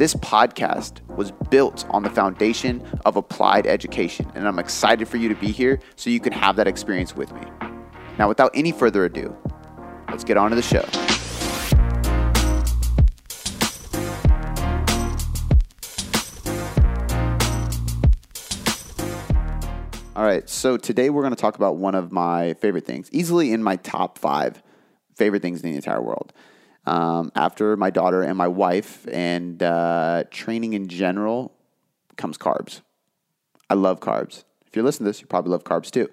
This podcast was built on the foundation of applied education, and I'm excited for you to be here so you can have that experience with me. Now, without any further ado, let's get on to the show. All right, so today we're going to talk about one of my favorite things, easily in my top five favorite things in the entire world. Um, after my daughter and my wife, and uh, training in general, comes carbs. I love carbs. If you're listening to this, you probably love carbs too.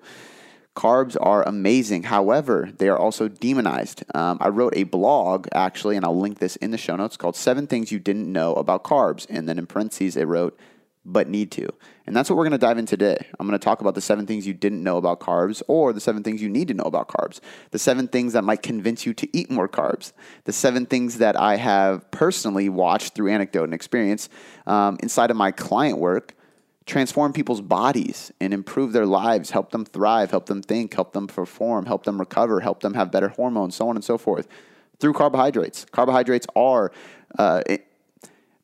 Carbs are amazing. However, they are also demonized. Um, I wrote a blog actually, and I'll link this in the show notes called Seven Things You Didn't Know About Carbs. And then in parentheses, I wrote but need to. And that's what we're going to dive in today. I'm going to talk about the seven things you didn't know about carbs or the seven things you need to know about carbs, the seven things that might convince you to eat more carbs, the seven things that I have personally watched through anecdote and experience um, inside of my client work transform people's bodies and improve their lives, help them thrive, help them think, help them perform, help them recover, help them have better hormones, so on and so forth through carbohydrates. Carbohydrates are uh,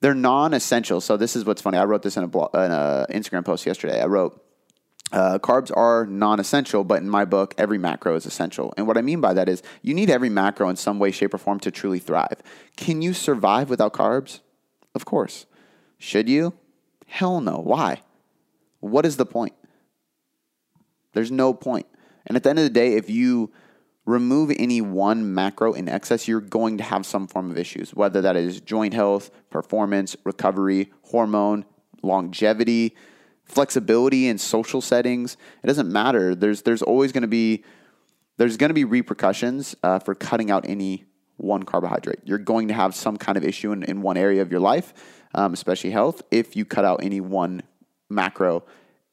they're non-essential. So this is what's funny. I wrote this in a blog, in a Instagram post yesterday. I wrote. Uh, carbs are non essential, but in my book, every macro is essential. And what I mean by that is you need every macro in some way, shape, or form to truly thrive. Can you survive without carbs? Of course. Should you? Hell no. Why? What is the point? There's no point. And at the end of the day, if you remove any one macro in excess, you're going to have some form of issues, whether that is joint health, performance, recovery, hormone, longevity, flexibility in social settings. It doesn't matter. There's there's always going to be there's going to be repercussions uh, for cutting out any one carbohydrate. You're going to have some kind of issue in, in one area of your life, um, especially health, if you cut out any one macro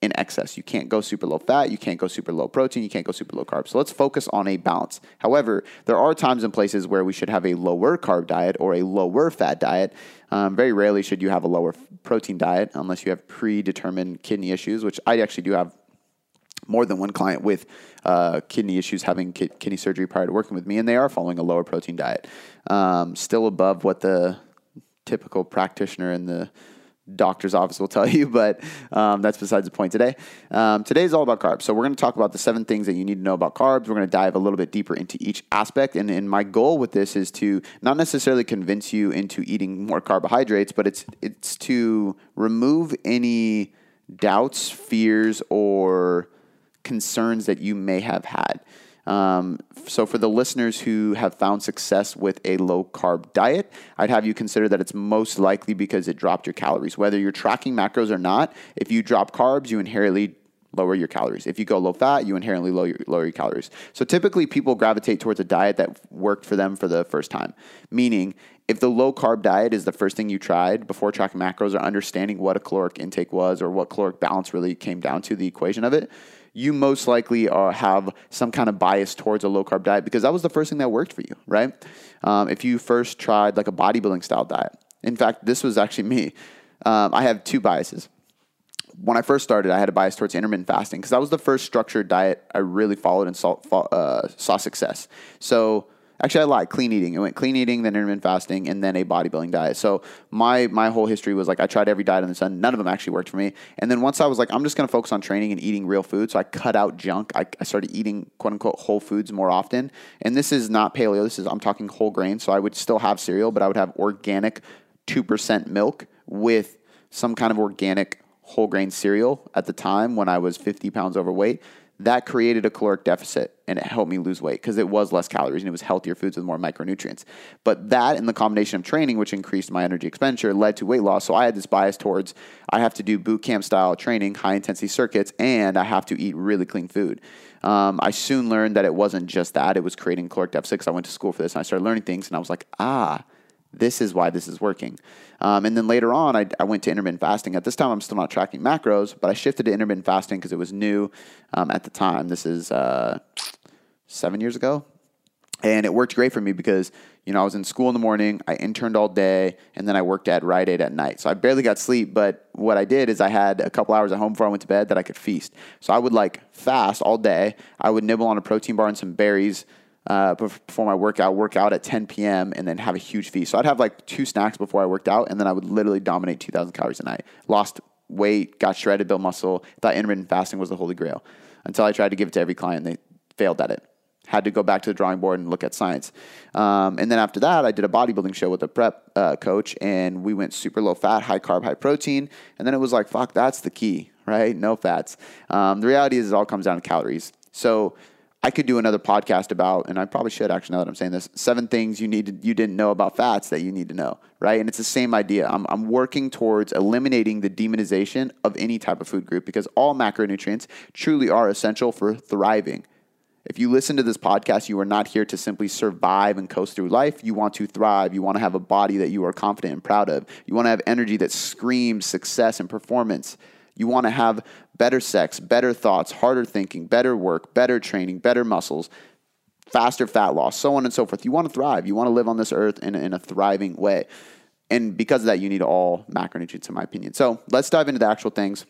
in excess. You can't go super low fat, you can't go super low protein, you can't go super low carb. So let's focus on a balance. However, there are times and places where we should have a lower carb diet or a lower fat diet. Um, very rarely should you have a lower protein diet unless you have predetermined kidney issues, which I actually do have more than one client with uh, kidney issues having ki- kidney surgery prior to working with me, and they are following a lower protein diet. Um, still above what the typical practitioner in the doctor's office will tell you, but um, that's besides the point today. Um, today is all about carbs. So we're going to talk about the seven things that you need to know about carbs. We're going to dive a little bit deeper into each aspect. And, and my goal with this is to not necessarily convince you into eating more carbohydrates, but it's it's to remove any doubts, fears, or concerns that you may have had. Um, so, for the listeners who have found success with a low carb diet, I'd have you consider that it's most likely because it dropped your calories. Whether you're tracking macros or not, if you drop carbs, you inherently lower your calories. If you go low fat, you inherently lower your, lower your calories. So typically people gravitate towards a diet that worked for them for the first time. Meaning, if the low carb diet is the first thing you tried before tracking macros or understanding what a caloric intake was or what caloric balance really came down to the equation of it, you most likely are, have some kind of bias towards a low carb diet because that was the first thing that worked for you, right? Um, if you first tried like a bodybuilding style diet, in fact, this was actually me. Um, I have two biases. When I first started, I had a bias towards intermittent fasting because that was the first structured diet I really followed and saw, uh, saw success. So Actually, I lied. Clean eating. It went clean eating, then intermittent fasting, and then a bodybuilding diet. So my my whole history was like I tried every diet in the sun. None of them actually worked for me. And then once I was like, I'm just going to focus on training and eating real food. So I cut out junk. I, I started eating quote unquote whole foods more often. And this is not paleo. This is I'm talking whole grain. So I would still have cereal, but I would have organic two percent milk with some kind of organic whole grain cereal at the time when I was 50 pounds overweight that created a caloric deficit and it helped me lose weight because it was less calories and it was healthier foods with more micronutrients. But that and the combination of training, which increased my energy expenditure, led to weight loss. So I had this bias towards I have to do boot camp style training, high intensity circuits, and I have to eat really clean food. Um, I soon learned that it wasn't just that, it was creating caloric deficit because I went to school for this and I started learning things and I was like, ah, This is why this is working. Um, and then later on, I, I, went to intermittent fasting. At this time, I'm still not tracking macros, but I shifted to intermittent fasting because it was new um, at the time. This is uh, seven years ago. And it worked great for me because, you know, I was in school in the morning, I interned all day, and then I worked at Rite Aid at night. So I barely got sleep, but what I did is I had a couple hours at home before I went to bed that I could feast. So I would like fast all day. I would nibble on a protein bar and some berries uh, before my workout, work out at 10 p.m., and then have a huge feast. So I'd have like two snacks before I worked out, and then I would literally dominate 2,000 calories a night. Lost weight, got shredded, built muscle. Thought intermittent fasting was the holy grail until I tried to give it to every client. They failed at it had to go back to the drawing board and look at science. Um, and then after that, I did a bodybuilding show with a prep uh, coach, and we went super low fat, high carb, high protein. And then it was like, fuck, that's the key, right? No fats. Um, the reality is, it all comes down to calories. So I could do another podcast about, and I probably should actually now that I'm saying this, seven things you need to, you didn't know about fats that you need to know, right? And it's the same idea. I'm, I'm working towards eliminating the demonization of any type of food group because all macronutrients truly are essential for thriving. If you listen to this podcast, you are not here to simply survive and coast through life. You want to thrive. You want to have a body that you are confident and proud of. You want to have energy that screams success and performance. You want to have better sex, better thoughts, harder thinking, better work, better training, better muscles, faster fat loss, so on and so forth. You want to thrive. You want to live on this earth in in a thriving way. And because of that, you need all macronutrients, in my opinion. So let's dive into the actual things.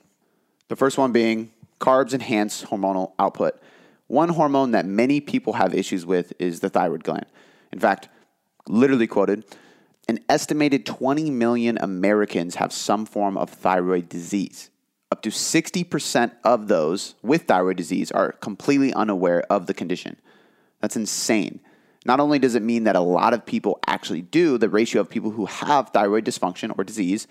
The first one being carbs enhance hormonal output. One hormone that many people have issues with is the thyroid gland. In fact, literally quoted, an estimated 20 million Americans have some form of thyroid disease. Up to 60% of those with thyroid disease are completely unaware of the condition. That's insane. Not only does it mean that a lot of people actually do, the ratio of people who have thyroid dysfunction or disease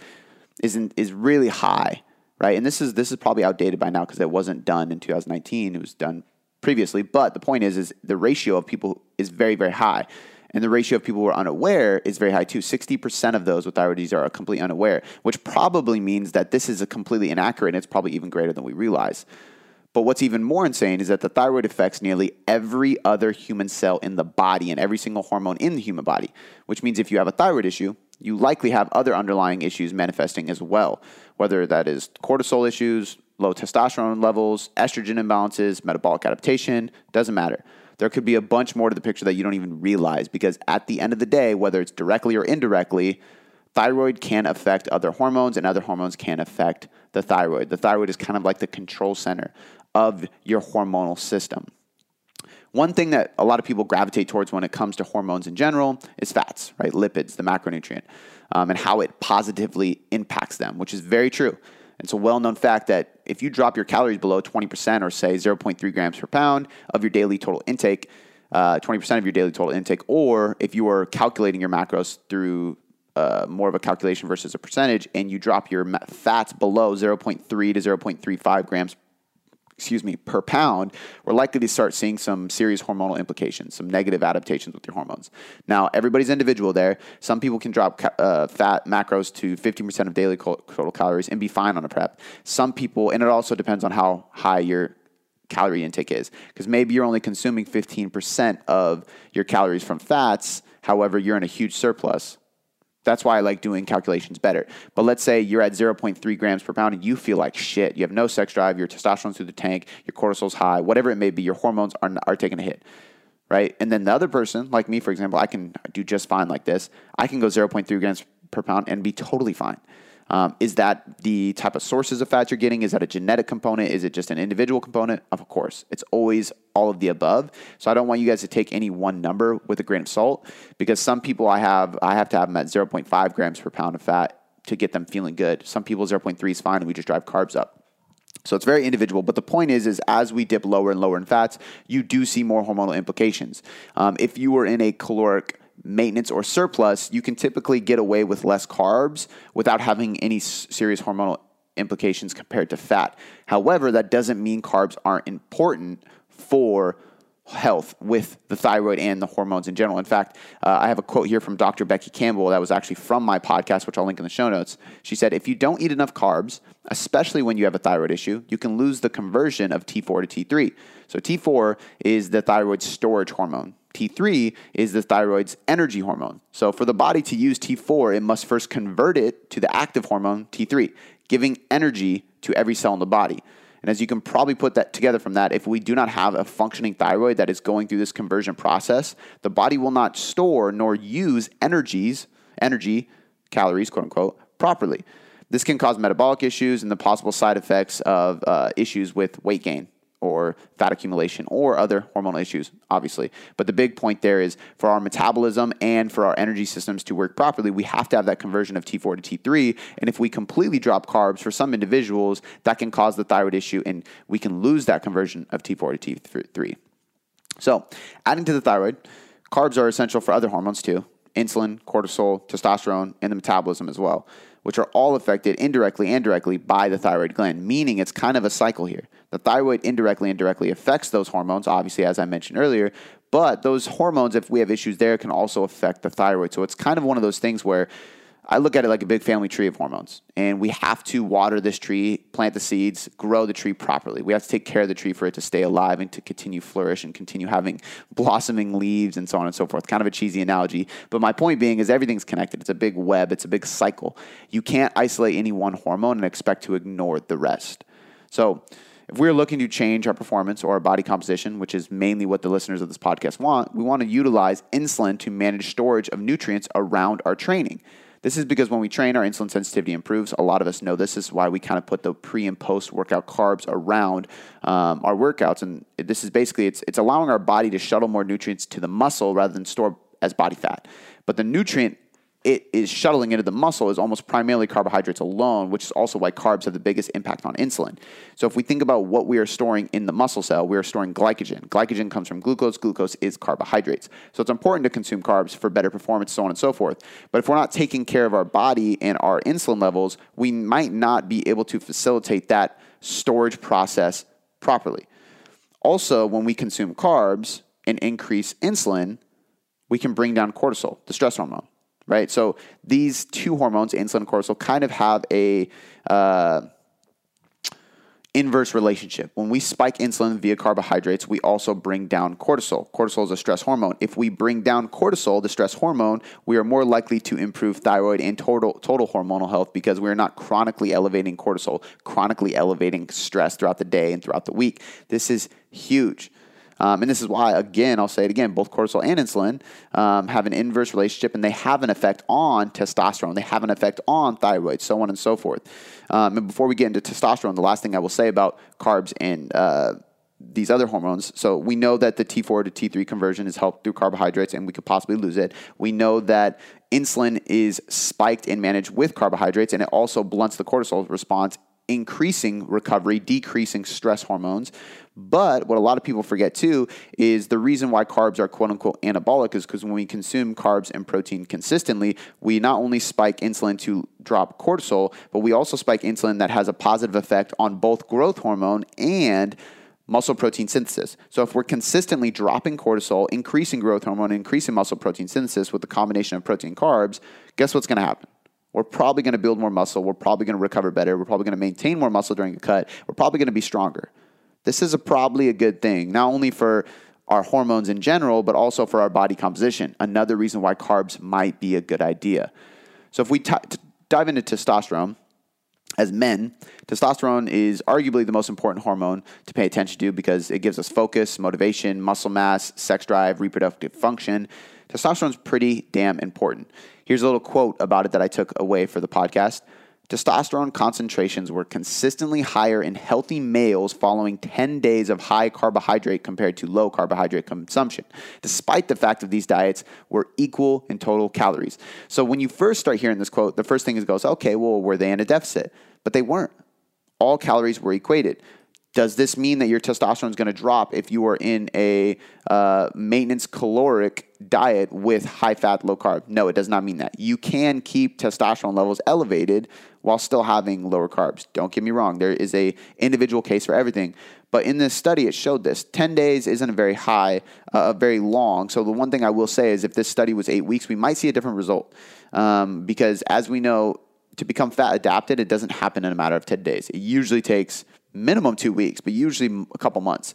is, in, is really high, right? And this is, this is probably outdated by now because it wasn't done in 2019. It was done previously. But the point is, is the ratio of people is very, very high. And the ratio of people who are unaware is very high too. 60% of those with thyroid disease are completely unaware, which probably means that this is a completely inaccurate and it's probably even greater than we realize. But what's even more insane is that the thyroid affects nearly every other human cell in the body and every single hormone in the human body, which means if you have a thyroid issue, you likely have other underlying issues manifesting as well, whether that is cortisol issues, low testosterone levels, estrogen imbalances, metabolic adaptation, doesn't matter. There could be a bunch more to the picture that you don't even realize because at the end of the day, whether it's directly or indirectly, thyroid can affect other hormones and other hormones can affect the thyroid. The thyroid is kind of like the control center of your hormonal system. One thing that a lot of people gravitate towards when it comes to hormones in general is fats, right? Lipids, the macronutrient, um, and how it positively impacts them, which is very true. It's a well known fact that if you drop your calories below 20% or say 0.3 grams per pound of your daily total intake, uh, 20% of your daily total intake, or if you are calculating your macros through uh, more of a calculation versus a percentage and you drop your fats below 0.3 to 0.35 grams excuse me, per pound, we're likely to start seeing some serious hormonal implications, some negative adaptations with your hormones. Now, everybody's individual there. Some people can drop uh, fat macros to 15% of daily total calories and be fine on a prep. Some people, and it also depends on how high your calorie intake is, because maybe you're only consuming 15% of your calories from fats. However, you're in a huge surplus that's why I like doing calculations better. But let's say you're at 0.3 grams per pound and you feel like shit. You have no sex drive, your testosterone's through the tank, your cortisol's high, whatever it may be, your hormones are, are taking a hit, right? And then the other person, like me, for example, I can do just fine like this. I can go 0.3 grams per pound and be totally fine. Um, is that the type of sources of fats you're getting? Is that a genetic component? Is it just an individual component? Of course, it's always all of the above. So I don't want you guys to take any one number with a grain of salt because some people I have I have to have them at 0.5 grams per pound of fat to get them feeling good. Some people 0.3 is fine, and we just drive carbs up. So it's very individual, but the point is, is as we dip lower and lower in fats, you do see more hormonal implications. Um, if you were in a caloric maintenance or surplus, you can typically get away with less carbs without having any serious hormonal implications compared to fat. However, that doesn't mean carbs aren't important for health with the thyroid and the hormones in general. In fact, uh, I have a quote here from Dr. Becky Campbell that was actually from my podcast, which I'll link in the show notes. She said, If you don't eat enough carbs, especially when you have a thyroid issue, you can lose the conversion of T4 to T3. So, T4 is the thyroid storage hormone. T3 is the thyroid's energy hormone. So, for the body to use T4, it must first convert it to the active hormone T3, giving energy to every cell in the body. And as you can probably put that together from that, if we do not have a functioning thyroid that is going through this conversion process, the body will not store nor use energies, energy, calories, quote unquote, properly. This can cause metabolic issues and the possible side effects of uh, issues with weight gain or fat accumulation or other hormonal issues, obviously. But the big point there is for our metabolism and for our energy systems to work properly, we have to have that conversion of T4 to T3. And if we completely drop carbs for some individuals, that can cause the thyroid issue and we can lose that conversion of T4 to T3. So, adding to the thyroid, carbs are essential for other hormones too insulin, cortisol, testosterone, and the metabolism as well which are all affected indirectly and directly by the thyroid gland, meaning it's kind of a cycle here. The thyroid indirectly and directly affects those hormones, obviously, as I mentioned earlier, but those hormones, if we have issues there, can also affect the thyroid. So it's kind of one of those things where I look at it like a big family tree of hormones, and we have to water this tree, plant the seeds, grow the tree properly. We have to take care of the tree for it to stay alive and to continue flourish and continue having blossoming leaves and so on and so forth. Kind of a cheesy analogy, but my point being is everything's connected. It's a big web, it's a big cycle. You can't isolate any one hormone and expect to ignore the rest. So, if we're looking to change our performance or our body composition, which is mainly what the listeners of this podcast want, we want to utilize insulin to manage storage of nutrients around our training. This is because when we train, our insulin sensitivity improves. A lot of us know this. this is why we kind of put the pre and post workout carbs around um, our workouts. And this is basically it's it's allowing our body to shuttle more nutrients to the muscle rather than store as body fat. But the nutrient it is shuttling into the muscle is almost primarily carbohydrates alone, which is also why carbs have the biggest impact on insulin. So if we think about what we are storing in the muscle cell, we are storing glycogen. Glycogen comes from glucose, glucose is carbohydrates. So it's important to consume carbs for better performance, so on and so forth. But if we're not taking care of our body and our insulin levels, we might not be able to facilitate that storage process properly. Also, when we consume carbs and increase insulin, we can bring down cortisol, the stress hormone right? So these two hormones, insulin and cortisol, kind of have a uh, inverse relationship. When we spike insulin via carbohydrates, we also bring down cortisol. Cortisol is a stress hormone. If we bring down cortisol, the stress hormone, we are more likely to improve thyroid and total total hormonal health because we are not chronically elevating cortisol, chronically elevating stress throughout the day and throughout the week. This is huge. Um, and this is why, again, I'll say it again, both cortisol and insulin um, have an inverse relationship and they have an effect on testosterone. They have an effect on thyroid, so on and so forth. Um, and before we get into testosterone, the last thing I will say about carbs and uh, these other hormones. So we know that the T4 to T3 conversion is helped through carbohydrates and we could possibly lose it. We know that insulin is spiked and managed with carbohydrates and it also blunts the cortisol response increasing recovery, decreasing stress hormones. But what a lot of people forget too is the reason why carbs are quote unquote anabolic is because when we consume carbs and protein consistently, we not only spike insulin to drop cortisol, but we also spike insulin that has a positive effect on both growth hormone and muscle protein synthesis. So if we're consistently dropping cortisol, increasing growth hormone, increasing muscle protein synthesis with the combination of protein carbs, guess what's going to happen? We're probably going to build more muscle. We're probably going to recover better. We're probably going to maintain more muscle during a cut. We're probably going to be stronger. This is a, probably a good thing, not only for our hormones in general, but also for our body composition. Another reason why carbs might be a good idea. So, if we t- t- dive into testosterone, as men, testosterone is arguably the most important hormone to pay attention to because it gives us focus, motivation, muscle mass, sex drive, reproductive function. Testosterone is pretty damn important. Here's a little quote about it that I took away for the podcast. Testosterone concentrations were consistently higher in healthy males following 10 days of high carbohydrate compared to low carbohydrate consumption, despite the fact that these diets were equal in total calories. So when you first start hearing this quote, the first thing is goes, okay, well, were they in a deficit? But they weren't. All calories were equated. Does this mean that your testosterone is going to drop if you are in a uh, maintenance caloric diet with high fat, low carb? No, it does not mean that. You can keep testosterone levels elevated while still having lower carbs. Don't get me wrong. There is a individual case for everything. But in this study, it showed this. 10 days isn't a very high, uh, very long. So the one thing I will say is if this study was eight weeks, we might see a different result. Um, because as we know, to become fat adapted, it doesn't happen in a matter of 10 days. It usually takes minimum two weeks, but usually a couple months.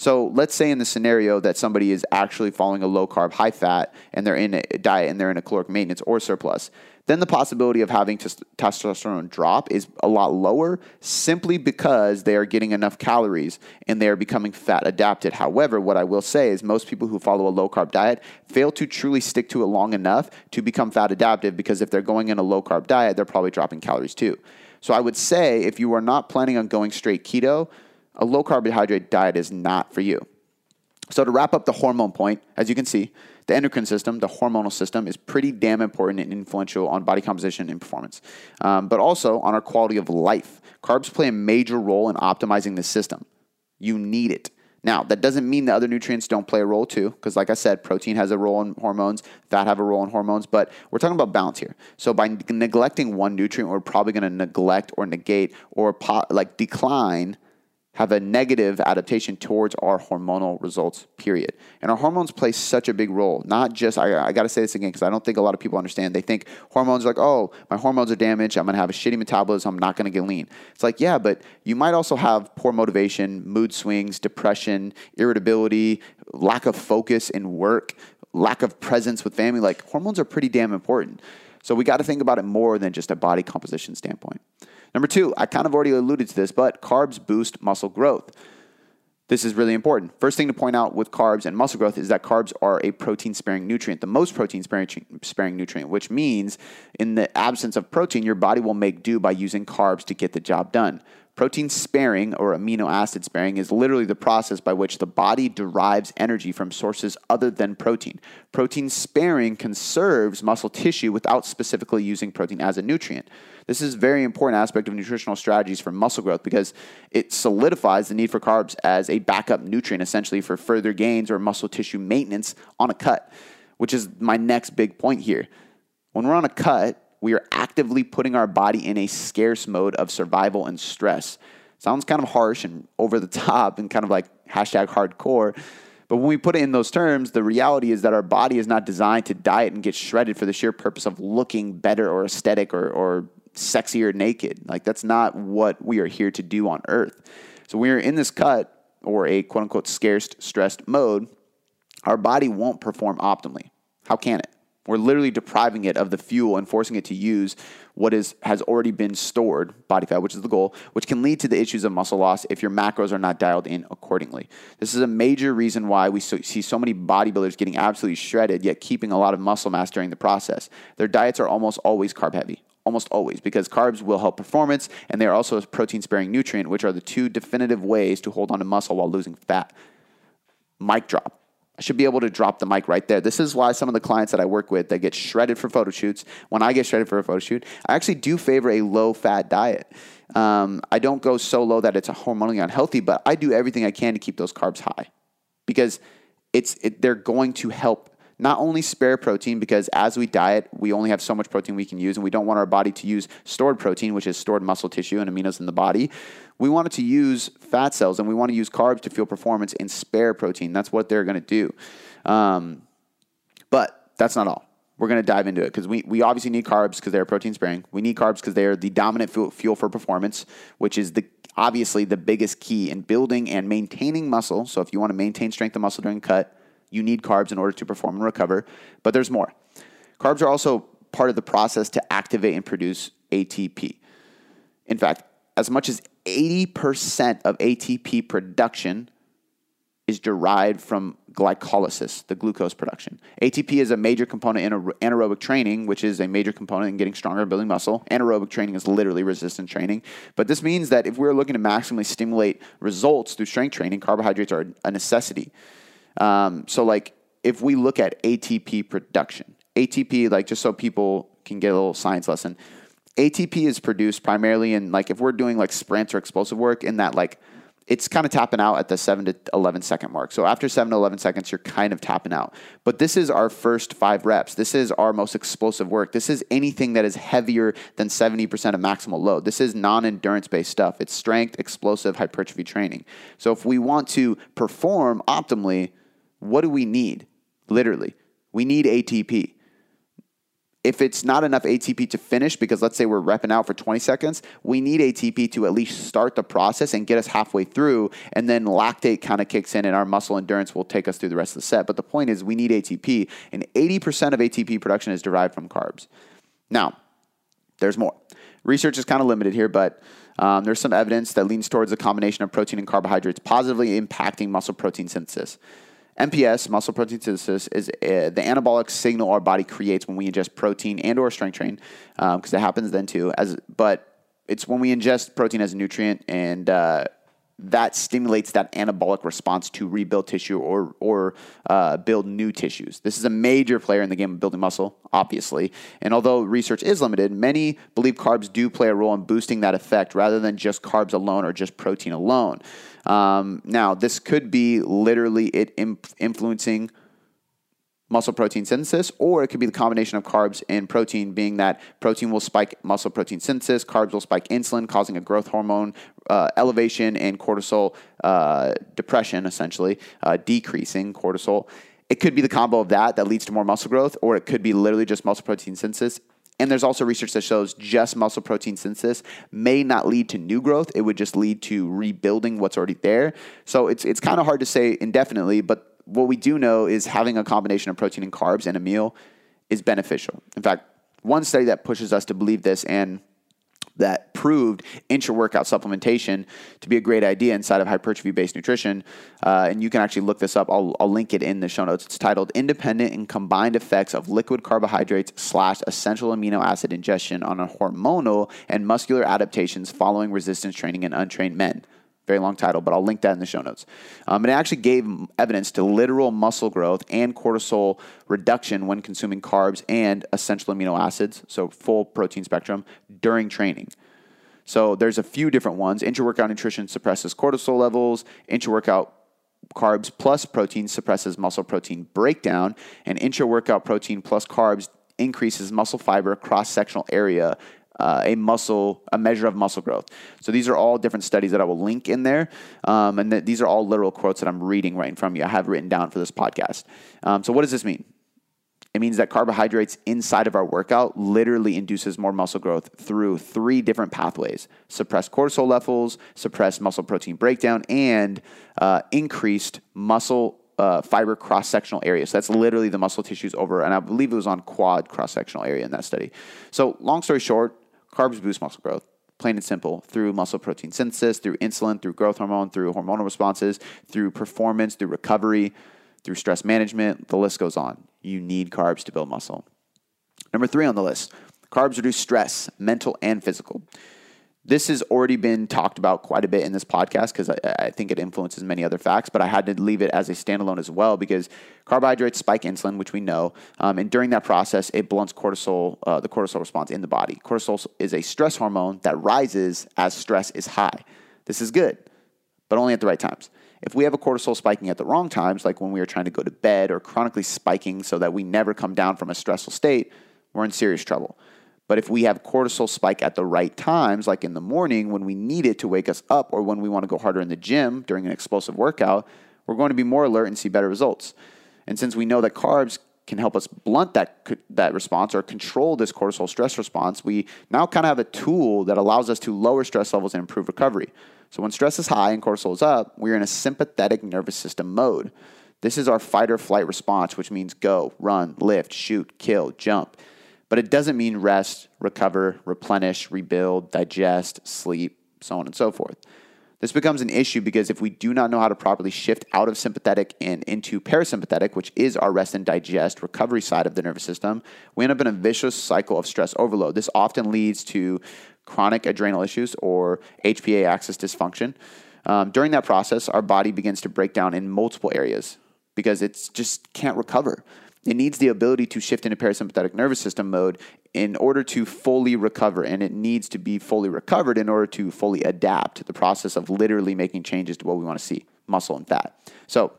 So let's say in the scenario that somebody is actually following a low carb, high fat, and they're in a diet and they're in a caloric maintenance or surplus, then the possibility of having testosterone drop is a lot lower simply because they are getting enough calories and they are becoming fat adapted. However, what I will say is most people who follow a low carb diet fail to truly stick to it long enough to become fat adaptive because if they're going in a low carb diet, they're probably dropping calories too. So I would say if you are not planning on going straight keto, a low carbohydrate diet is not for you. So, to wrap up the hormone point, as you can see, the endocrine system, the hormonal system, is pretty damn important and influential on body composition and performance, um, but also on our quality of life. Carbs play a major role in optimizing the system. You need it. Now, that doesn't mean the other nutrients don't play a role too, because like I said, protein has a role in hormones, fat have a role in hormones, but we're talking about balance here. So by neglecting one nutrient, we're probably going to neglect or negate or po- like decline have a negative adaptation towards our hormonal results, period. And our hormones play such a big role. Not just, I, I got to say this again because I don't think a lot of people understand. They think hormones are like, oh, my hormones are damaged. I'm to have a shitty metabolism. I'm not to get lean. It's like, yeah, but you might also have poor motivation, mood swings, depression, irritability, lack of focus in work, lack of presence with family. Like hormones are pretty damn important. So we got to think about it more than just a body composition standpoint. Number two, I kind of already alluded to this, but carbs boost muscle growth. This is really important. First thing to point out with carbs and muscle growth is that carbs are a protein sparing nutrient, the most protein sparing nutrient, which means in the absence of protein, your body will make do by using carbs to get the job done. Protein sparing or amino acid sparing is literally the process by which the body derives energy from sources other than protein. Protein sparing conserves muscle tissue without specifically using protein as a nutrient. This is a very important aspect of nutritional strategies for muscle growth because it solidifies the need for carbs as a backup nutrient essentially for further gains or muscle tissue maintenance on a cut, which is my next big point here. When we're on a cut, we are actively putting our body in a scarce mode of survival and stress. Sounds kind of harsh and over the top and kind of like hashtag hardcore. But when we put it in those terms, the reality is that our body is not designed to diet and get shredded for the sheer purpose of looking better or aesthetic or, or sexier naked. Like, that's not what we are here to do on earth. So, when we're in this cut or a quote unquote scarce, stressed mode, our body won't perform optimally. How can it? We're literally depriving it of the fuel and forcing it to use what is has already been stored body fat, which is the goal, which can lead to the issues of muscle loss if your macros are not dialed in accordingly. This is a major reason why we so, see so many bodybuilders getting absolutely shredded yet keeping a lot of muscle mass during the process. Their diets are almost always carb heavy, almost always because carbs will help performance and they are also a protein sparing nutrient, which are the two definitive ways to hold on to muscle while losing fat. Mic drop. I should be able to drop the mic right there. This is why some of the clients that I work with that get shredded for photo shoots, when I get shredded for a photo shoot, I actually do favor a low fat diet. Um, I don't go so low that it's hormonally unhealthy, but I do everything I can to keep those carbs high because it's it, they're going to help not only spare protein because as we diet, we only have so much protein we can use, and we don't want our body to use stored protein, which is stored muscle tissue and aminos in the body. We want it to use fat cells, and we want to use carbs to fuel performance and spare protein. That's what they're going to do. Um, but that's not all. We're going to dive into it because we, we obviously need carbs because they're protein sparing. We need carbs because they are the dominant fuel, fuel for performance, which is the obviously the biggest key in building and maintaining muscle. So if you want to maintain strength of muscle during cut, you need carbs in order to perform and recover, but there's more. Carbs are also part of the process to activate and produce ATP. In fact, as much as 80% of ATP production is derived from glycolysis, the glucose production. ATP is a major component in anaerobic training, which is a major component in getting stronger and building muscle. Anaerobic training is literally resistance training. But this means that if we're looking to maximally stimulate results through strength training, carbohydrates are a necessity. Um, so, like, if we look at ATP production, ATP, like, just so people can get a little science lesson, ATP is produced primarily in, like, if we're doing like sprints or explosive work, in that, like, it's kind of tapping out at the 7 to 11 second mark. So after 7 to 11 seconds, you're kind of tapping out. But this is our first five reps. This is our most explosive work. This is anything that is heavier than 70% of maximal load. This is non endurance based stuff. It's strength, explosive, hypertrophy training. So if we want to perform optimally, what do we need? Literally, we need ATP. if it's not enough ATP to finish, because let's say we're repping out for 20 seconds, we need ATP to at least start the process and get us halfway through. And then lactate kind of kicks in and our muscle endurance will take us through the rest of the set. But the point is, we need ATP, and 80% of ATP production is derived from carbs. Now, there's more. Research is kind of limited here, but um, there's some evidence that leans towards a combination of protein and carbohydrates positively impacting muscle protein synthesis. MPS, muscle protein synthesis, is uh, the anabolic signal our body creates when we ingest protein and or strength train, because um, it happens then too. As but it's when we ingest protein as a nutrient and uh, that stimulates that anabolic response to rebuild tissue or or uh, build new tissues. This is a major player in the game of building muscle, obviously. And although research is limited, many believe carbs do play a role in boosting that effect rather than just carbs alone or just protein alone. Um, now, this could be literally it influencing muscle protein synthesis, or it could be the combination of carbs and protein, being that protein will spike muscle protein synthesis, carbs will spike insulin, causing a growth hormone uh, elevation and cortisol uh, depression, essentially, uh, decreasing cortisol. It could be the combo of that that leads to more muscle growth, or it could be literally just muscle protein synthesis. And there's also research that shows just muscle protein synthesis may not lead to new growth. It would just lead to rebuilding what's already there. So it's it's kind of hard to say indefinitely, but what we do know is having a combination of protein and carbs in a meal is beneficial. In fact, one study that pushes us to believe this and that proved intra workout supplementation to be a great idea inside of hypertrophy based nutrition. Uh, and you can actually look this up. I'll, I'll, link it in the show notes. It's titled Independent and Combined Effects of Liquid Carbohydrates slash Essential Amino Acid Ingestion on Hormonal and Muscular Adaptations Following Resistance Training in Untrained Men. Very long title, but I'll link that in the show notes. Um, and it actually gave evidence to literal muscle growth and cortisol reduction when consuming carbs and essential amino acids, so full protein spectrum, during training. So there's a few different ones. Intra-workout nutrition suppresses cortisol levels. Intra-workout carbs plus protein suppresses muscle protein breakdown, and intra-workout protein plus carbs increases muscle fiber cross-sectional area uh, a muscle, a measure of muscle growth. So these are all different studies that I will link in there, um, and th- these are all literal quotes that I'm reading right of you. I have written down for this podcast. Um, so what does this mean? It means that carbohydrates inside of our workout literally induces more muscle growth through three different pathways: suppress cortisol levels, suppress muscle protein breakdown, and uh, increased muscle uh, fiber cross sectional area. So that's literally the muscle tissues over, and I believe it was on quad cross sectional area in that study. So, long story short, Carbs boost muscle growth, plain and simple, through muscle protein synthesis, through insulin, through growth hormone, through hormonal responses, through performance, through recovery, through stress management. The list goes on. You need carbs to build muscle. Number three on the list carbs reduce stress, mental and physical. This has already been talked about quite a bit in this podcast because I, I, think it influences many other facts, but I had to leave it as a standalone as well because carbohydrates spike insulin, which we know, um, and during that process, it blunts cortisol, uh, the cortisol response in the body. Cortisol is a stress hormone that rises as stress is high. This is good, but only at the right times. If we have a cortisol spiking at the wrong times, like when we are trying to go to bed or chronically spiking so that we never come down from a stressful state, we're in serious trouble. But if we have cortisol spike at the right times, like in the morning when we need it to wake us up or when we want to go harder in the gym during an explosive workout, we're going to be more alert and see better results. And since we know that carbs can help us blunt that that response or control this cortisol stress response, we now kind of have a tool that allows us to lower stress levels and improve recovery. So when stress is high and cortisol is up, we're in a sympathetic nervous system mode. This is our fight or flight response, which means go, run, lift, shoot, kill, jump. But it doesn't mean rest, recover, replenish, rebuild, digest, sleep, so on and so forth. This becomes an issue because if we do not know how to properly shift out of sympathetic and into parasympathetic, which is our rest and digest recovery side of the nervous system, we end up in a vicious cycle of stress overload. This often leads to chronic adrenal issues or HPA axis dysfunction. Um, during that process, our body begins to break down in multiple areas because it just can't recover. It needs the ability to shift into parasympathetic nervous system mode in order to fully recover. And it needs to be fully recovered in order to fully adapt to the process of literally making changes to what we want to see muscle and fat. So,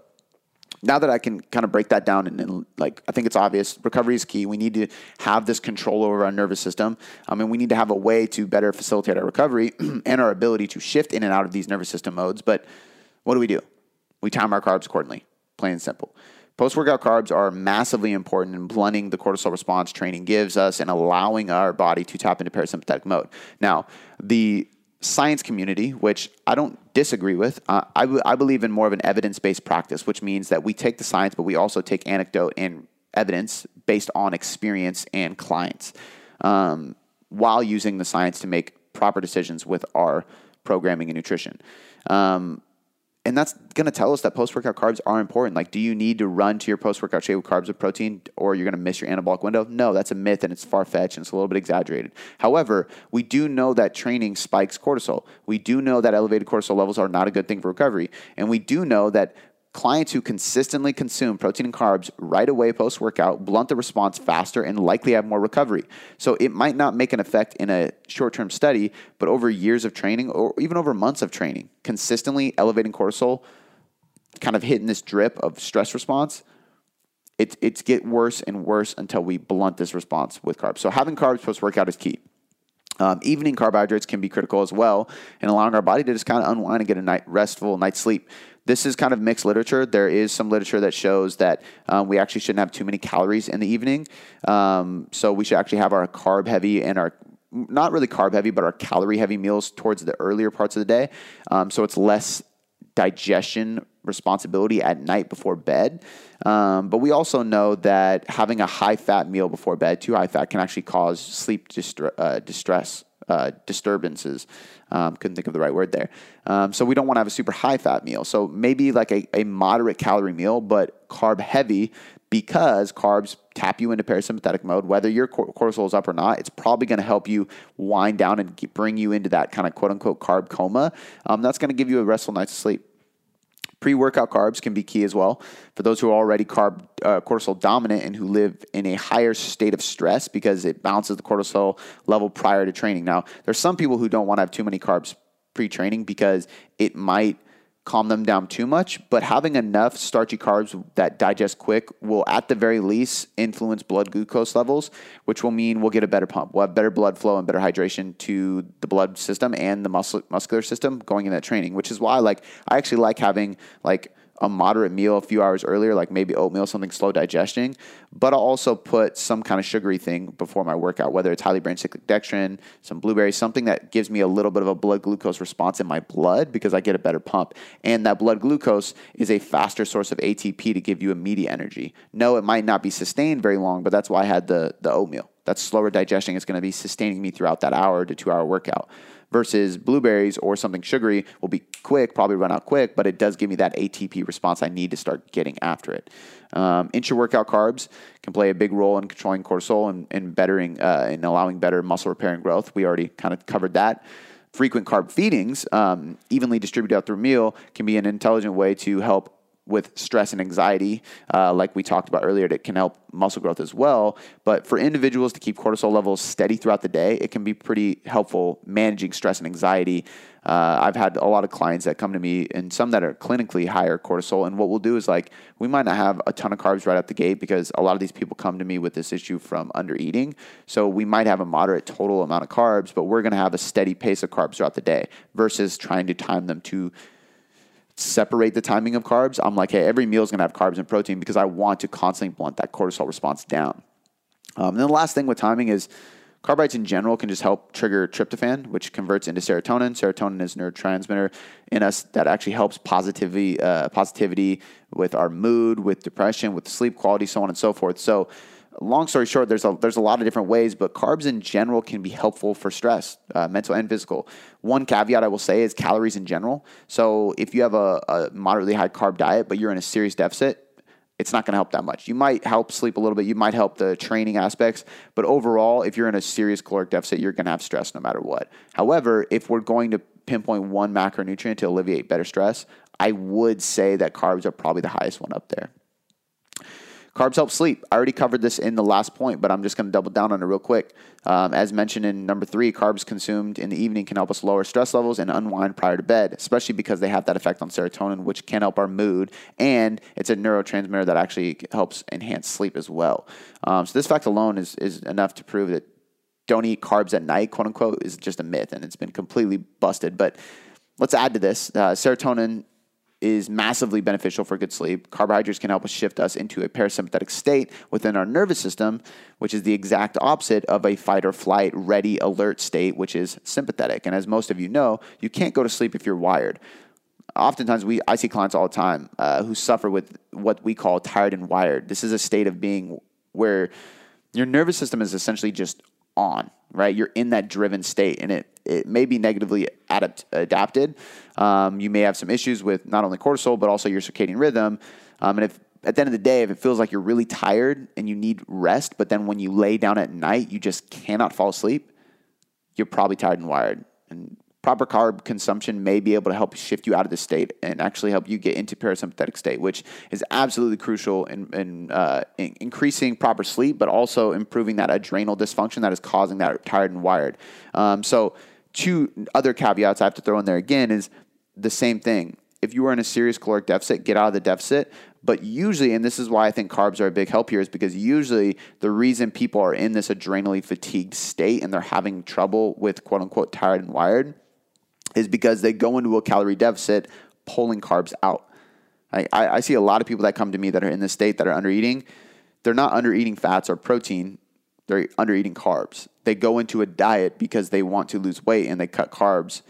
now that I can kind of break that down and, and, like I think it's obvious, recovery is key. We need to have this control over our nervous system. I mean, we need to have a way to better facilitate our recovery and our ability to shift in and out of these nervous system modes. But what do we do? We time our carbs accordingly, plain and simple. Post workout carbs are massively important in blunting the cortisol response training gives us and allowing our body to tap into parasympathetic mode. Now, the science community, which I don't disagree with, uh, I, w- I believe in more of an evidence based practice, which means that we take the science, but we also take anecdote and evidence based on experience and clients um, while using the science to make proper decisions with our programming and nutrition. Um, and that's going to tell us that post workout carbs are important. Like, do you need to run to your post workout shake with carbs with protein, or you're going to miss your anabolic window? No, that's a myth and it's far fetched and it's a little bit exaggerated. However, we do know that training spikes cortisol. We do know that elevated cortisol levels are not a good thing for recovery, and we do know that Clients who consistently consume protein and carbs right away post workout blunt the response faster and likely have more recovery. So it might not make an effect in a short term study, but over years of training or even over months of training, consistently elevating cortisol, kind of hitting this drip of stress response, it, it's get worse and worse until we blunt this response with carbs. So having carbs post workout is key. Um, evening carbohydrates can be critical as well in allowing our body to just kind of unwind and get a night restful night's sleep. This is kind of mixed literature. There is some literature that shows that um, we actually shouldn't have too many calories in the evening. Um, so we should actually have our carb heavy and our not really carb heavy, but our calorie heavy meals towards the earlier parts of the day. Um, so it's less digestion responsibility at night before bed. Um, but we also know that having a high fat meal before bed, too high fat, can actually cause sleep uh, distress. Uh, disturbances. Um, couldn't think of the right word there. Um, so we don't want to have a super high fat meal. So maybe like a, a moderate calorie meal, but carb heavy because carbs tap you into parasympathetic mode. Whether your cortisol is up or not, it's probably going to help you wind down and bring you into that kind of quote unquote carb coma. Um, that's going to give you a restful night's sleep. Pre workout carbs can be key as well for those who are already carb uh, cortisol dominant and who live in a higher state of stress because it balances the cortisol level prior to training. Now, there's some people who don't want to have too many carbs pre training because it might calm them down too much, but having enough starchy carbs that digest quick will, at the very least, influence blood glucose levels, which will mean we'll get a better pump. We'll have better blood flow and better hydration to the blood system and the muscle, muscular system going in that training, which is why, like, I actually like having, like, a moderate meal a few hours earlier, like maybe oatmeal, something slow digesting. But I'll also put some kind of sugary thing before my workout, whether it's highly branched cyclic dextrin, some blueberries, something that gives me a little bit of a blood glucose response in my blood because I get a better pump. And that blood glucose is a faster source of ATP to give you immediate energy. No, it might not be sustained very long, but that's why I had the, the oatmeal. That's slower digesting. It's going to be sustaining me throughout that hour to two hour workout versus blueberries or something sugary will be quick, probably run out quick, but it does give me that ATP response I need to start getting after it. Um, intra workout carbs can play a big role in controlling cortisol and, and bettering uh, and allowing better muscle repair and growth. We already kind of covered that. Frequent carb feedings, um, evenly distributed out through meal, can be an intelligent way to help with stress and anxiety, uh, like we talked about earlier, that can help muscle growth as well. But for individuals to keep cortisol levels steady throughout the day, it can be pretty helpful managing stress and anxiety. Uh, I've had a lot of clients that come to me, and some that are clinically higher cortisol. And what we'll do is like we might not have a ton of carbs right out the gate because a lot of these people come to me with this issue from under eating. So we might have a moderate total amount of carbs, but we're going to have a steady pace of carbs throughout the day versus trying to time them to separate the timing of carbs, I'm like, hey, every meal is going to have carbs and protein because I want to constantly blunt that cortisol response down. Um, and then the last thing with timing is carbohydrates in general can just help trigger tryptophan, which converts into serotonin. Serotonin is a neurotransmitter in us that actually helps positivity, uh, positivity with our mood, with depression, with sleep quality, so on and so forth. So long story short, there's a there's a lot of different ways, but carbs in general can be helpful for stress, uh, mental and physical. One caveat I will say is calories in general. So if you have a, a moderately high carb diet, but you're in a serious deficit, it's not going to help that much. You might help sleep a little bit. You might help the training aspects, but overall, if you're in a serious caloric deficit, you're going to have stress no matter what. However, if we're going to pinpoint one macronutrient to alleviate better stress, I would say that carbs are probably the highest one up there. Carbs help sleep. I already covered this in the last point, but I'm just going to double down on it real quick. Um, as mentioned in number three, carbs consumed in the evening can help us lower stress levels and unwind prior to bed, especially because they have that effect on serotonin, which can help our mood. And it's a neurotransmitter that actually helps enhance sleep as well. Um, so, this fact alone is, is enough to prove that don't eat carbs at night, quote unquote, is just a myth and it's been completely busted. But let's add to this uh, serotonin is massively beneficial for good sleep. Carbohydrates can help us shift us into a parasympathetic state within our nervous system, which is the exact opposite of a fight or flight, ready, alert state, which is sympathetic. And as most of you know, you can't go to sleep if you're wired. Oftentimes, we I see clients all the time uh, who suffer with what we call tired and wired. This is a state of being where your nervous system is essentially just on, right? You're in that driven state, and it it may be negatively adapt, adapted. Um, you may have some issues with not only cortisol but also your circadian rhythm. Um, and if at the end of the day, if it feels like you're really tired and you need rest, but then when you lay down at night, you just cannot fall asleep, you're probably tired and wired. And proper carb consumption may be able to help shift you out of this state and actually help you get into parasympathetic state, which is absolutely crucial in, in, uh, in, increasing proper sleep, but also improving that adrenal dysfunction that is causing that tired and wired. Um, so, two other caveats I have to throw in there again is the same thing. If you are in a serious caloric deficit, get out of the deficit. But usually, and this is why I think carbs are a big help here, is because usually the reason people are in this adrenally fatigued state and they're having trouble with quote unquote tired and wired is because they go into a calorie deficit pulling carbs out. I, I, see a lot of people that come to me that are in this state that are under eating. They're not under eating fats or protein, they're under eating carbs. They go into a diet because they want to lose weight and they cut carbs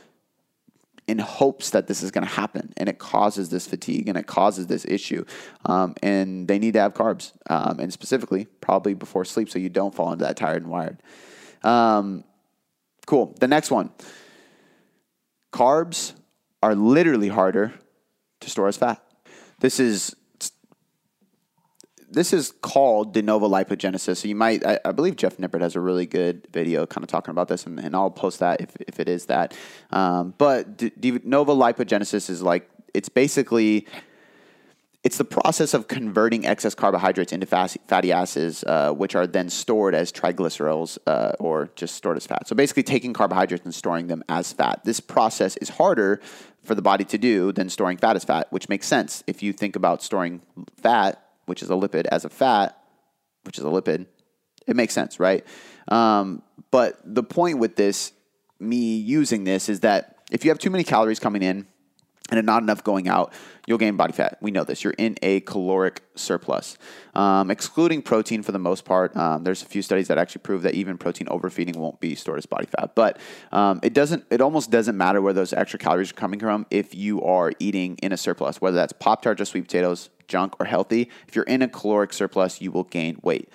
in hopes that this is going to happen and it causes this fatigue and it causes this issue um, and they need to have carbs um, and specifically probably before sleep so you don't fall into that tired and wired um, cool the next one Carbs are literally harder to store as fat. This is this is called de novo lipogenesis. So you might, I, I, believe Jeff Nippard has a really good video kind of talking about this, and, and I'll post that if, if it is that. Um, but de, de novo lipogenesis is like, it's basically it's the process of converting excess carbohydrates into fatty acids, uh, which are then stored as triglycerols uh, or just stored as fat. So basically, taking carbohydrates and storing them as fat. This process is harder for the body to do than storing fat as fat, which makes sense if you think about storing fat, which is a lipid, as a fat, which is a lipid. It makes sense, right? Um, but the point with this, me using this, is that if you have too many calories coming in, and not enough going out, you'll gain body fat. We know this. You're in a caloric surplus. Um, excluding protein for the most part, um, there's a few studies that actually prove that even protein overfeeding won't be stored as body fat. But um, it doesn't. It almost doesn't matter where those extra calories are coming from if you are eating in a surplus, whether that's Pop Tarts or sweet potatoes, junk or healthy. If you're in a caloric surplus, you will gain weight.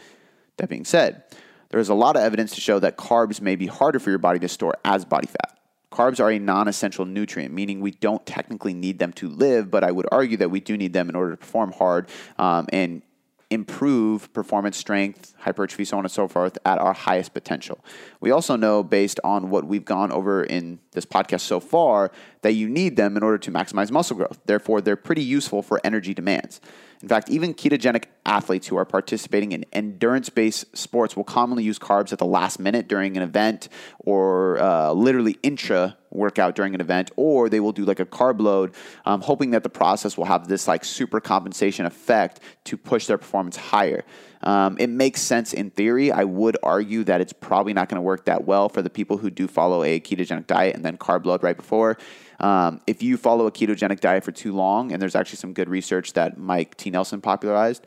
That being said, there's a lot of evidence to show that carbs may be harder for your body to store as body fat. Carbs are a non essential nutrient, meaning we don't technically need them to live, but I would argue that we do need them in order to perform hard um, and improve performance, strength, hypertrophy, so on and so forth at our highest potential. We also know, based on what we've gone over in this podcast so far, that you need them in order to maximize muscle growth. Therefore, they're pretty useful for energy demands. In fact, even ketogenic athletes who are participating in endurance based sports will commonly use carbs at the last minute during an event or uh, literally intra workout during an event, or they will do like a carb load, um, hoping that the process will have this like super compensation effect to push their performance higher. Um, it makes sense in theory. I would argue that it's probably not going to work that well for the people who do follow a ketogenic diet and then carb load right before. Um, if you follow a ketogenic diet for too long, and there's actually some good research that Mike T. Nelson popularized,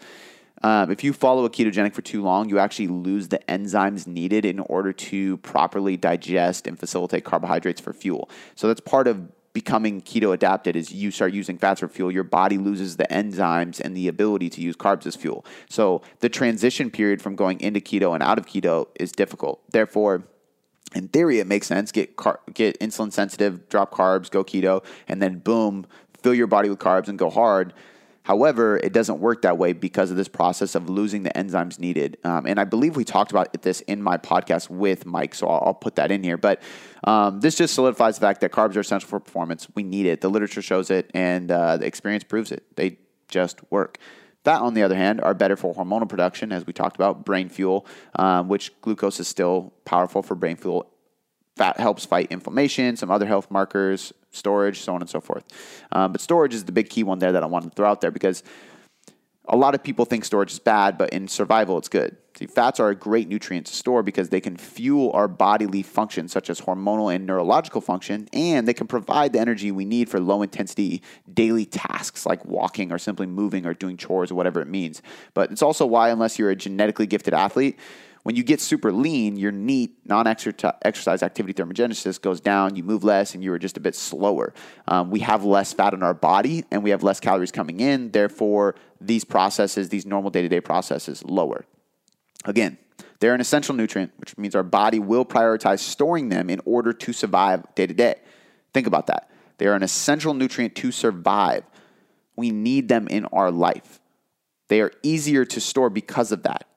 um, if you follow a ketogenic for too long, you actually lose the enzymes needed in order to properly digest and facilitate carbohydrates for fuel. So that's part of becoming keto adapted is you start using fats for fuel, your body loses the enzymes and the ability to use carbs as fuel. So the transition period from going into keto and out of keto is difficult. Therefore, in theory, it makes sense. Get car- get insulin sensitive, drop carbs, go keto, and then boom, fill your body with carbs and go hard. However, it doesn't work that way because of this process of losing the enzymes needed. Um, and I believe we talked about this in my podcast with Mike, so I'll, I'll put that in here. But um, this just solidifies the fact that carbs are essential for performance. We need it. The literature shows it, and uh, the experience proves it. They just work. Fat, on the other hand, are better for hormonal production, as we talked about, brain fuel, um, which glucose is still powerful for brain fuel. Fat helps fight inflammation, some other health markers, storage, so on and so forth. Um, but storage is the big key one there that I want to throw out there because a lot of people think storage is bad, but in survival, it's good. See, fats are a great nutrient to store because they can fuel our bodily functions, such as hormonal and neurological function, and they can provide the energy we need for low intensity daily tasks like walking or simply moving or doing chores or whatever it means. But it's also why, unless you're a genetically gifted athlete, when you get super lean, your NEAT, non exercise activity thermogenesis, goes down, you move less, and you are just a bit slower. Um, we have less fat in our body and we have less calories coming in. Therefore, these processes, these normal day to day processes, lower. Again, they're an essential nutrient, which means our body will prioritize storing them in order to survive day to day. Think about that. They are an essential nutrient to survive. We need them in our life. They are easier to store because of that.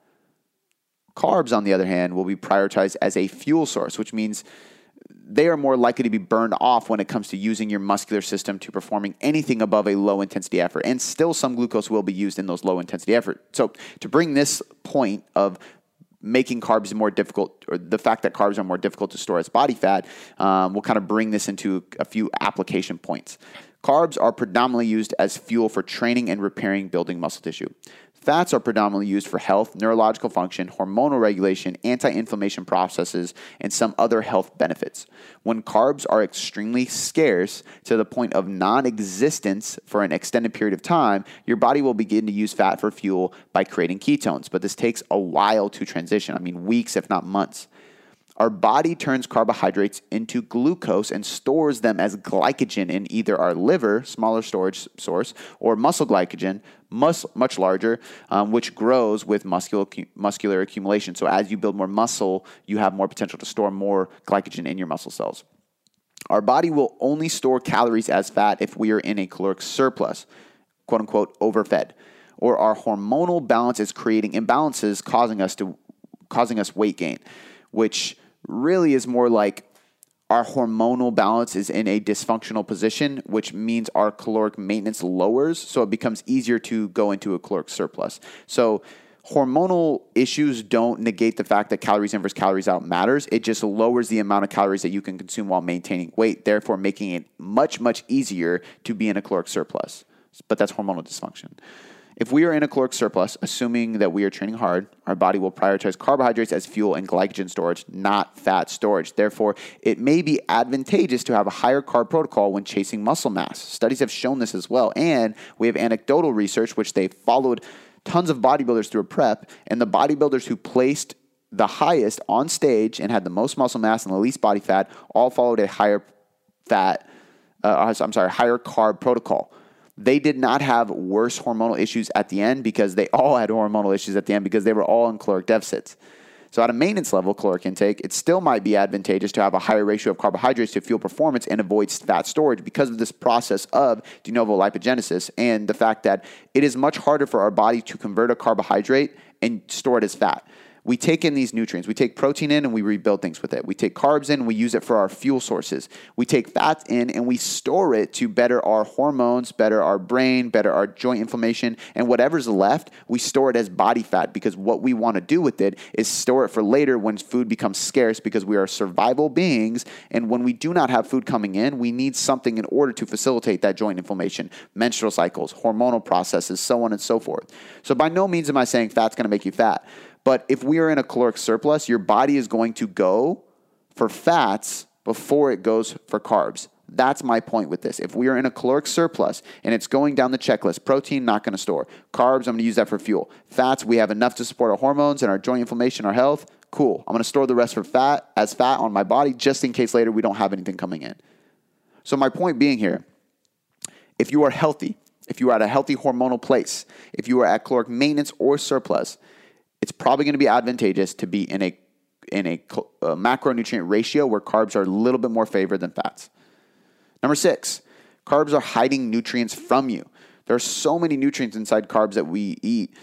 Carbs, on the other hand, will be prioritized as a fuel source, which means they are more likely to be burned off when it comes to using your muscular system to performing anything above a low intensity effort. And still, some glucose will be used in those low intensity efforts. So, to bring this point of making carbs more difficult, or the fact that carbs are more difficult to store as body fat, um, we'll kind of bring this into a few application points. Carbs are predominantly used as fuel for training and repairing building muscle tissue. Fats are predominantly used for health, neurological function, hormonal regulation, anti inflammation processes, and some other health benefits. When carbs are extremely scarce to the point of non existence for an extended period of time, your body will begin to use fat for fuel by creating ketones. But this takes a while to transition. I mean, weeks, if not months. Our body turns carbohydrates into glucose and stores them as glycogen in either our liver, smaller storage source, or muscle glycogen, much, much larger, um, which grows with muscular, muscular accumulation. So as you build more muscle, you have more potential to store more glycogen in your muscle cells. Our body will only store calories as fat if we are in a caloric surplus, quote unquote, overfed, or our hormonal balance is creating imbalances causing us to causing us weight gain, which really is more like our hormonal balance is in a dysfunctional position, which means our caloric maintenance lowers. So it becomes easier to go into a caloric surplus. So hormonal issues don't negate the fact that calories in versus calories out matters. It just lowers the amount of calories that you can consume while maintaining weight, therefore making it much, much easier to be in a caloric surplus. But that's hormonal dysfunction. If we are in a caloric surplus, assuming that we are training hard, our body will prioritize carbohydrates as fuel and glycogen storage, not fat storage. Therefore, it may be advantageous to have a higher carb protocol when chasing muscle mass. Studies have shown this as well. And we have anecdotal research, which they followed tons of bodybuilders through a prep, and the bodybuilders who placed the highest on stage and had the most muscle mass and the least body fat all followed a higher fat, uh, I'm sorry, higher carb protocol. They did not have worse hormonal issues at the end because they all had hormonal issues at the end because they were all in caloric deficits. So, at a maintenance level caloric intake, it still might be advantageous to have a higher ratio of carbohydrates to fuel performance and avoid fat storage because of this process of de novo lipogenesis and the fact that it is much harder for our body to convert a carbohydrate and store it as fat we take in these nutrients. We take protein in and we rebuild things with it. We take carbs in and we use it for our fuel sources. We take fats in and we store it to better our hormones, better our brain, better our joint inflammation, and whatever's left, we store it as body fat because what we want to do with it is store it for later when food becomes scarce because we are survival beings. And when we do not have food coming in, we need something in order to facilitate that joint inflammation, menstrual cycles, hormonal processes, so on and so forth. So, by no means am I saying fat's going to make you fat. But if we are in a caloric surplus, your body is going to go for fats before it goes for carbs. That's my point with this. If we are in a caloric surplus and it's going down the checklist, protein, not going to store. Carbs, I'm going to use that for fuel. Fats, we have enough to support our hormones and our joint inflammation, our health. Cool. I'm going to store the rest for fat as fat on my body just in case later we don't have anything coming in. So, my point being here if you are healthy, if you are at a healthy hormonal place, if you are at caloric maintenance or surplus, it's probably going to be advantageous to be in a in a, a uh, macronutrient ratio where carbs are a little bit more favored than fats. Number six, carbs are hiding nutrients from you. There are so many nutrients inside carbs that we eat,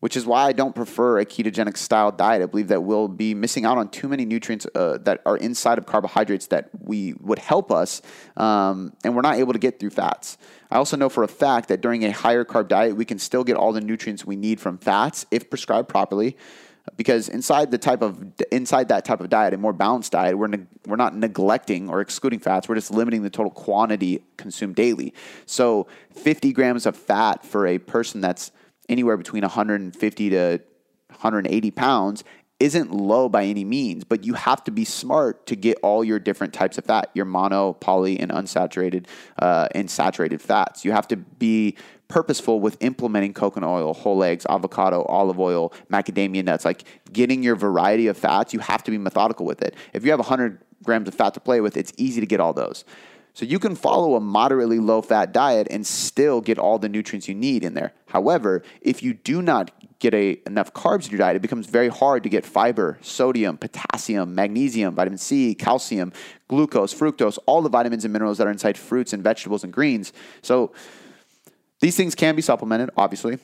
which is why I don't prefer a ketogenic style diet. I believe that we'll be missing out on too many nutrients uh, that are inside of carbohydrates that we would help us, um, and we're not able to get through fats. I also know for a fact that during a higher carb diet, we can still get all the nutrients we need from fats if prescribed properly. Because inside the type of inside that type of diet, a more balanced diet, we're ne- we're not neglecting or excluding fats. We're just limiting the total quantity consumed daily. So, 50 grams of fat for a person that's anywhere between 150 to 180 pounds isn't low by any means, but you have to be smart to get all your different types of fat, your mono, poly, and unsaturated uh, and saturated fats. You have to be purposeful with implementing coconut oil, whole eggs, avocado, olive oil, macadamia nuts, like getting your variety of fats. You have to be methodical with it. If you have 100 grams of fat to play with, it's easy to get all those. So you can follow a moderately low fat diet and still get all the nutrients you need in there. However, if you do not get a, enough carbs in your diet, it becomes very hard to get fiber, sodium, potassium, magnesium, vitamin C, calcium, glucose, fructose, all the vitamins and minerals that are inside fruits and vegetables and greens. So these things can be supplemented, obviously.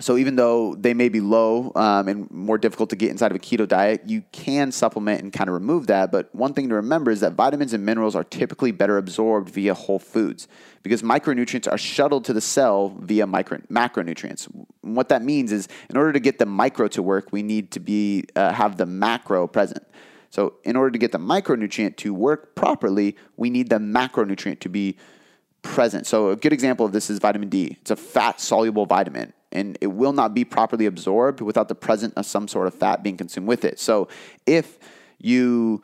So even though they may be low um, and more difficult to get inside of a keto diet, you can supplement and kind of remove that. But one thing to remember is that vitamins and minerals are typically better absorbed via whole foods because micronutrients are shuttled to the cell via micro, macronutrients. what that means is, in order to get the micro to work, we need to be uh, have the macro present. So in order to get the micronutrient to work properly, we need the macronutrient to be present. So a good example of this is vitamin D. It's a fat soluble vitamin and it will not be properly absorbed without the presence of some sort of fat being consumed with it. So if you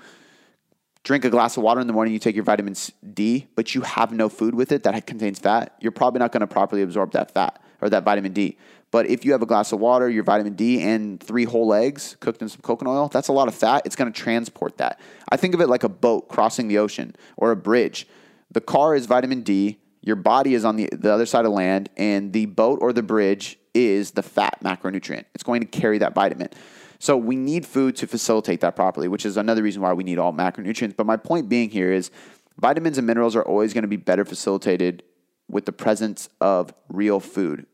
drink a glass of water in the morning, you take your vitamin D, but you have no food with it that contains fat, you're probably not going to properly absorb that fat or that vitamin D. But if you have a glass of water, your vitamin D, and three whole eggs cooked in some coconut oil, that's a lot of fat. It's going to transport that. I think of it like a boat crossing the ocean or a bridge. The car is vitamin D, your body is on the, the other side of land, and the boat or the bridge is the fat macronutrient. It's going to carry that vitamin. So we need food to facilitate that properly, which is another reason why we need all macronutrients. But my point being here is vitamins and minerals are always going to be better facilitated with the presence of real food.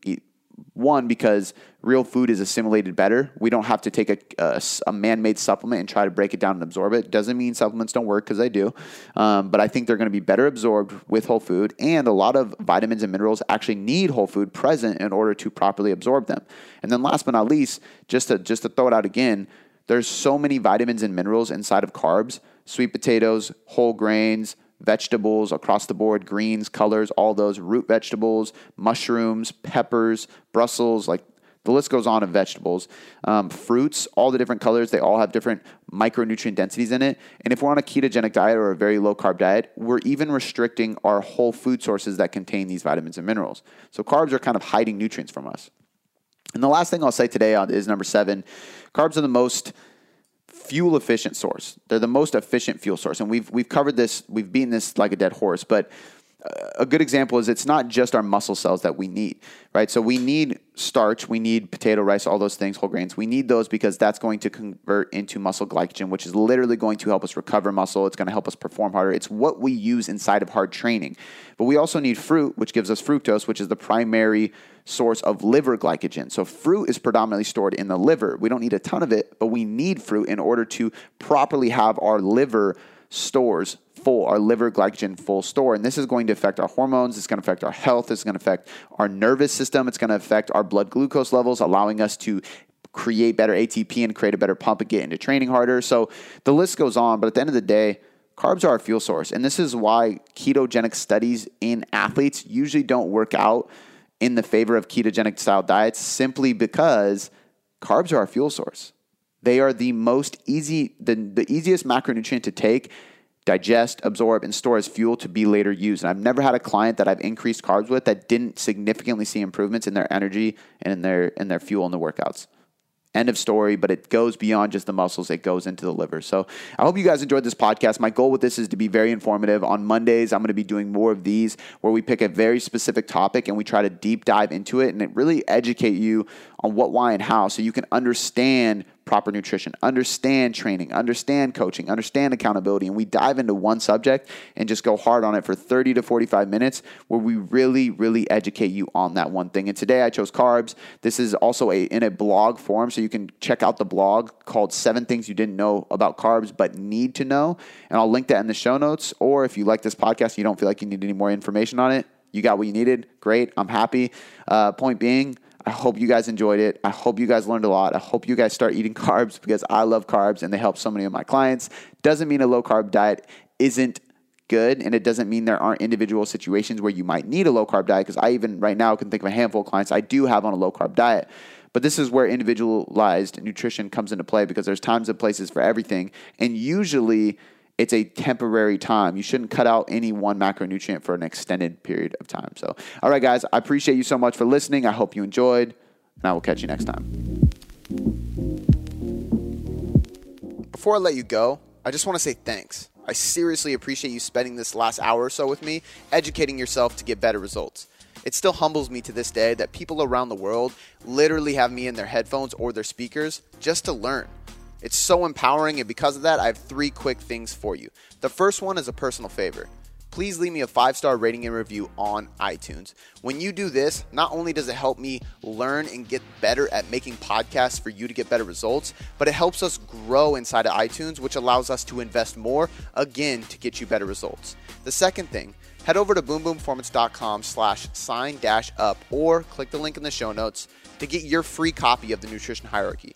One, because real food is assimilated better. We don't have to take a, a, a man made supplement and try to break it down and absorb it. Doesn't mean supplements don't work because they do. Um, but I think they're going to be better absorbed with whole food. And a lot of vitamins and minerals actually need whole food present in order to properly absorb them. And then last but not least, just to, just to throw it out again, there's so many vitamins and minerals inside of carbs sweet potatoes, whole grains, vegetables across the board, greens, colors, all those root vegetables, mushrooms, peppers, Brussels, like the list goes on of vegetables, um, fruits, all the different colors. They all have different micronutrient densities in it. And if we're on a ketogenic diet or a very low carb diet, we're even restricting our whole food sources that contain these vitamins and minerals. So carbs are kind of hiding nutrients from us. And the last thing I'll say today is number seven carbs are the most fuel efficient source. They're the most efficient fuel source. And we've, we've covered this, we've beaten this like a dead horse, but a good example is it's not just our muscle cells that we need, right? So we need starch, we need potato, rice, all those things, whole grains. We need those because that's going to convert into muscle glycogen, which is literally going to help us recover muscle. It's going to help us perform harder. It's what we use inside of hard training. But we also need fruit, which gives us fructose, which is the primary source of liver glycogen. So fruit is predominantly stored in the liver. We don't need a ton of it, but we need fruit in order to properly have our liver stores full, our liver glycogen full store. And this is going to affect our hormones, it's going to affect our health, it's going to affect our nervous system, it's going to affect our blood glucose levels, allowing us to create better ATP and create a better pump and get into training harder. So the list goes on, but at the end of the day, carbs are a fuel source. And this is why ketogenic studies in athletes usually don't work out in the favor of ketogenic style diets simply because carbs are our fuel source. They are the most easy, the, the easiest macronutrient to take, digest, absorb, and store as fuel to be later used. And I've never had a client that I've increased carbs with that didn't significantly see improvements in their energy and in their in their fuel in the workouts. End of story, but it goes beyond just the muscles, it goes into the liver. So I hope you guys enjoyed this podcast. My goal with this is to be very informative. On Mondays, I'm going to be doing more of these where we pick a very specific topic and we try to deep dive into it and it really educate you on what, why, and how so you can understand proper nutrition, understand training, understand coaching, understand accountability. And we dive into one subject and just go hard on it for 30 to 45 minutes where we really, really educate you on that one thing. And today I chose carbs. This is also a in a blog form, so you can check out the blog called Seven Things You Didn't Know About Carbs But Need to Know. And I'll link that in the show notes. Or if you like this podcast, you don't feel like you need any more information on it, you got what you needed. Great. I'm happy. Uh, point being, I hope you guys enjoyed it. I hope you guys learned a lot. I hope you guys start eating carbs because I love carbs and they help so many of my clients. Doesn't mean a low carb diet isn't good, and it doesn't mean there aren't individual situations where you might need a low carb diet. Because I even right now can think of a handful of clients I do have on a low carb diet. But this is where individualized nutrition comes into play because there's times and places for everything, and usually it's a temporary time. You shouldn't cut out any one macronutrient for an extended period of time. So, all right, guys, I appreciate you so much for listening. I hope you enjoyed, and I will catch you next time. Before I let you go, I just want to say thanks. I seriously appreciate you spending this last hour or so with me, educating yourself to get better results. It still humbles me to this day that people around the world literally have me in their headphones or their speakers just to learn. It's so empowering, and because of that, I have three quick things for you. The first one is a personal favor. Please leave me a five star rating and review on iTunes. When you do this, not only does it help me learn and get better at making podcasts for you to get better results, but it helps us grow inside of iTunes, which allows us to invest more again to get you better results. The second thing, head over to boomboomperformance.com slash sign dash up or click the link in the show notes to get your free copy of the nutrition hierarchy.